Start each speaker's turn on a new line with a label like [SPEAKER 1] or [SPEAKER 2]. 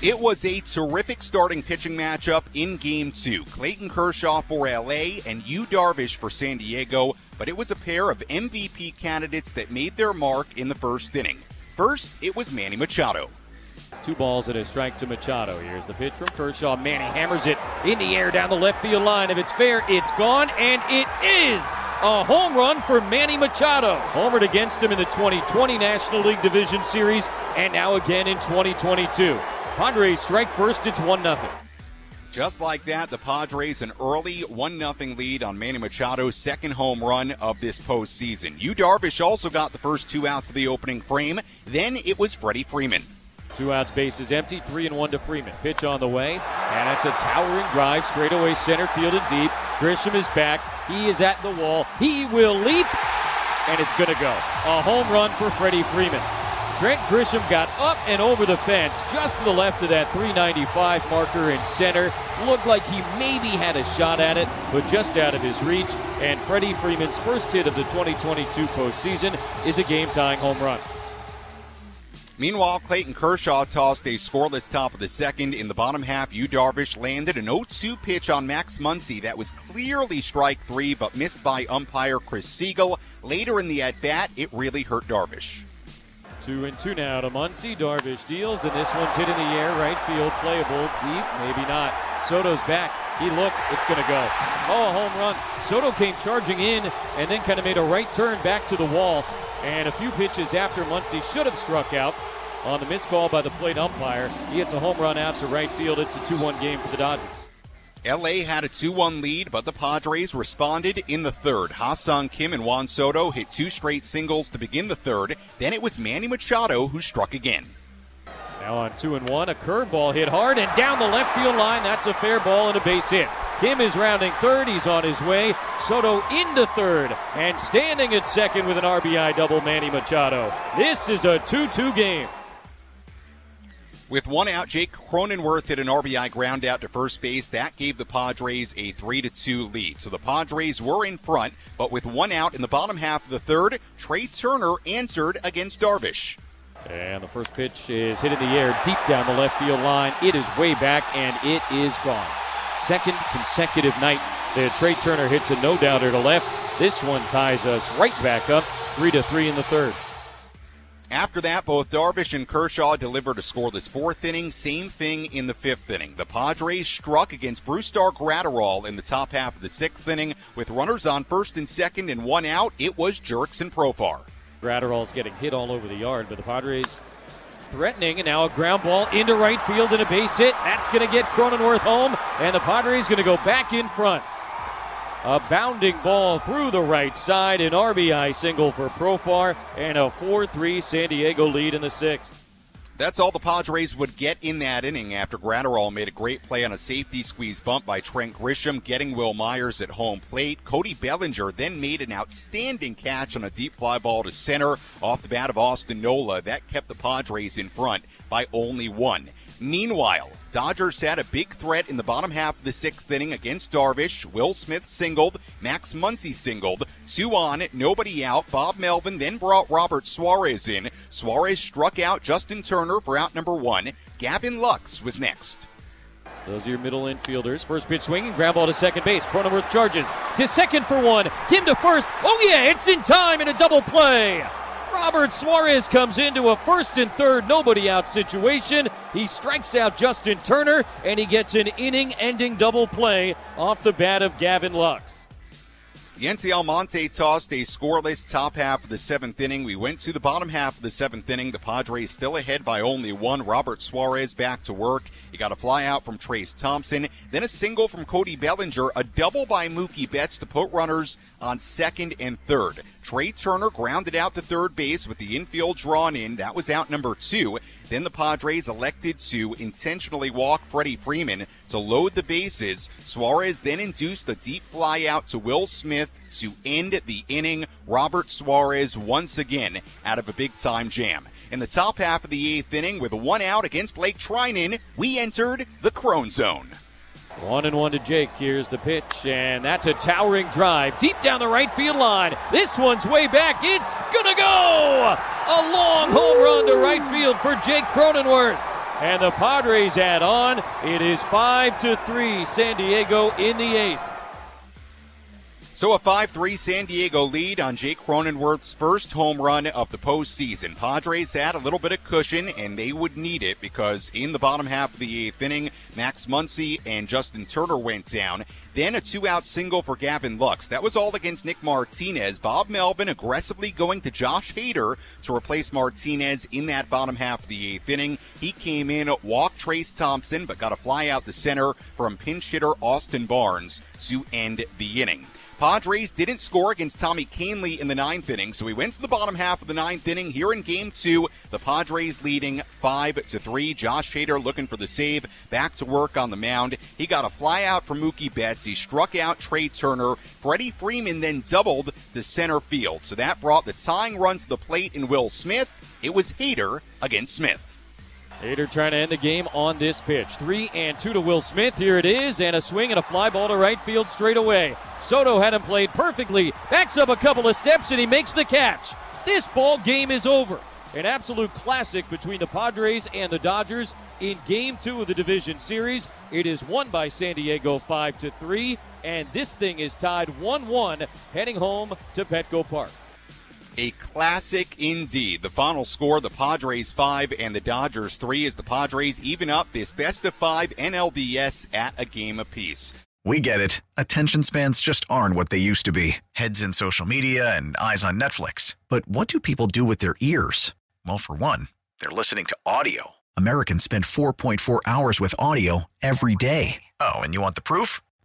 [SPEAKER 1] It was a terrific starting pitching matchup in Game 2. Clayton Kershaw for LA and Yu Darvish for San Diego, but it was a pair of MVP candidates that made their mark in the first inning. First, it was Manny Machado.
[SPEAKER 2] Two balls and a strike to Machado. Here's the pitch from Kershaw. Manny hammers it in the air down the left field line. If it's fair, it's gone, and it is a home run for Manny Machado. Homered against him in the 2020 National League Division Series, and now again in 2022. Padres strike first. It's one 0
[SPEAKER 1] just like that, the Padres an early 1 0 lead on Manny Machado's second home run of this postseason. Yu Darvish also got the first two outs of the opening frame. Then it was Freddie Freeman.
[SPEAKER 2] Two outs, bases empty, three and one to Freeman. Pitch on the way, and it's a towering drive straight away center field and deep. Grisham is back. He is at the wall. He will leap, and it's going to go. A home run for Freddie Freeman. Trent Grisham got up and over the fence just to the left of that 395 marker in center. Looked like he maybe had a shot at it, but just out of his reach. And Freddie Freeman's first hit of the 2022 postseason is a game tying home run.
[SPEAKER 1] Meanwhile, Clayton Kershaw tossed a scoreless top of the second. In the bottom half, Yu Darvish landed an 0-2 pitch on Max Muncy that was clearly strike three, but missed by umpire Chris Segal. Later in the at-bat, it really hurt Darvish.
[SPEAKER 2] Two and two now to Muncy. Darvish deals, and this one's hit in the air, right field, playable, deep, maybe not. Soto's back. He looks, it's going to go. Oh, a home run. Soto came charging in and then kind of made a right turn back to the wall. And a few pitches after Muncy should have struck out on the missed call by the plate umpire. He hits a home run out to right field. It's a 2 1 game for the Dodgers.
[SPEAKER 1] LA had a 2 1 lead, but the Padres responded in the third. Ha-Seong Kim and Juan Soto hit two straight singles to begin the third. Then it was Manny Machado who struck again.
[SPEAKER 2] Now on 2 and 1, a curveball hit hard and down the left field line. That's a fair ball and a base hit. Kim is rounding third. He's on his way. Soto into third. And standing at second with an RBI double, Manny Machado. This is a 2 2 game.
[SPEAKER 1] With one out, Jake Cronenworth hit an RBI ground out to first base. That gave the Padres a 3 2 lead. So the Padres were in front, but with one out in the bottom half of the third, Trea Turner answered against Darvish.
[SPEAKER 2] And the first pitch is hit in the air deep down the left field line. It is way back and it is gone. Second consecutive night that Trea Turner hits a no doubter to left. This one ties us right back up, 3 to 3 in the third.
[SPEAKER 1] After that, both Darvish and Kershaw delivered a scoreless fourth inning. Same thing in the fifth inning. The Padres struck against Brusdar Graterol in the top half of the sixth inning with runners on first and second and one out. It was Jurickson Profar.
[SPEAKER 2] Graterol's getting hit all over the yard, but the Padres threatening, and now a ground ball into right field and a base hit. That's going to get Cronenworth home, and the Padres going to go back in front. A bounding ball through the right side, an RBI single for Profar, and a 4 3 San Diego lead in the sixth.
[SPEAKER 1] That's all the Padres would get in that inning after Graterol made a great play on a safety squeeze bunt by Trent Grisham, getting Wil Myers at home plate. Cody Bellinger then made an outstanding catch on a deep fly ball to center off the bat of Austin Nola. That kept the Padres in front by only one. Meanwhile, Dodgers had a big threat in the bottom half of the sixth inning against Darvish. Will Smith singled, Max Muncy singled, two on, nobody out. Bob Melvin then brought Robert Suarez in. Suarez struck out Justin Turner for out number one. Gavin Lux was next.
[SPEAKER 2] Those are your middle infielders. First pitch swinging, ground ball to second base. Cronenworth charges to second for one. Kim to first. Oh yeah, it's in time in a double play. Robert Suarez comes into a first and third, nobody out situation. He strikes out Justin Turner, and he gets an inning ending double play off the bat of Gavin Lux.
[SPEAKER 1] Yency Almonte tossed a scoreless top half of the seventh inning. We went to the bottom half of the seventh inning. The Padres still ahead by only one. Robert Suarez back to work. He got a fly out from Trayce Thompson, then a single from Cody Bellinger, a double by Mookie Betts to put runners on second and third. Trea Turner grounded out to third base with the infield drawn in. That was out number two. Then the Padres elected to intentionally walk Freddie Freeman to load the bases. Suarez then induced a deep fly out to Will Smith to end the inning. Robert Suarez once again out of a big time jam. In the top half of the eighth inning, with one out against Blake Treinen, we entered the Crone Zone.
[SPEAKER 2] One and one to Jake. Here's the pitch, and that's a towering drive deep down the right field line. This one's way back. It's gonna go! A long home to right field for Jake Cronenworth. And the Padres add on. It is five to three. San Diego in the eighth.
[SPEAKER 1] So a 5-3 San Diego lead on Jake Cronenworth's first home run of the postseason. Padres had a little bit of cushion, and they would need it because in the bottom half of the eighth inning, Max Muncy and Justin Turner went down. Then a two-out single for Gavin Lux. That was all against Nick Martinez. Bob Melvin aggressively going to Josh Hader to replace Martinez in that bottom half of the eighth inning. He came in, walked Trayce Thompson, but got a fly out the center from pinch hitter Austin Barnes to end the inning. Padres didn't score against Tommy Kahnle in the ninth inning, so we went to the bottom half of the ninth inning. Here in game two, the Padres leading five to three. Josh Hader looking for the save, back to work on the mound. He got a fly out from Mookie Betts. He struck out Trea Turner. Freddie Freeman then doubled to center field. So that brought the tying run to the plate in Will Smith. It was Hader against Smith.
[SPEAKER 2] Hader trying to end the game on this pitch. Three and two to Will Smith. Here it is, and a swing and a fly ball to right field straight away. Soto had him played perfectly, backs up a couple of steps, and he makes the catch. This ball game is over. An absolute classic between the Padres and the Dodgers in game two of the division series. It is won by San Diego 5 to 3, and this thing is tied 1 1 heading home to Petco Park.
[SPEAKER 1] A classic indeed. The final score, the Padres 5 and the Dodgers 3 as the Padres even up this best of 5 NLDS at a game apiece.
[SPEAKER 3] We get it. Attention spans just aren't what they used to be. Heads in social media and eyes on Netflix. But what do people do with their ears? Well, for one, they're listening to audio. Americans spend 4.4 hours with audio every day. Oh, and you want the proof?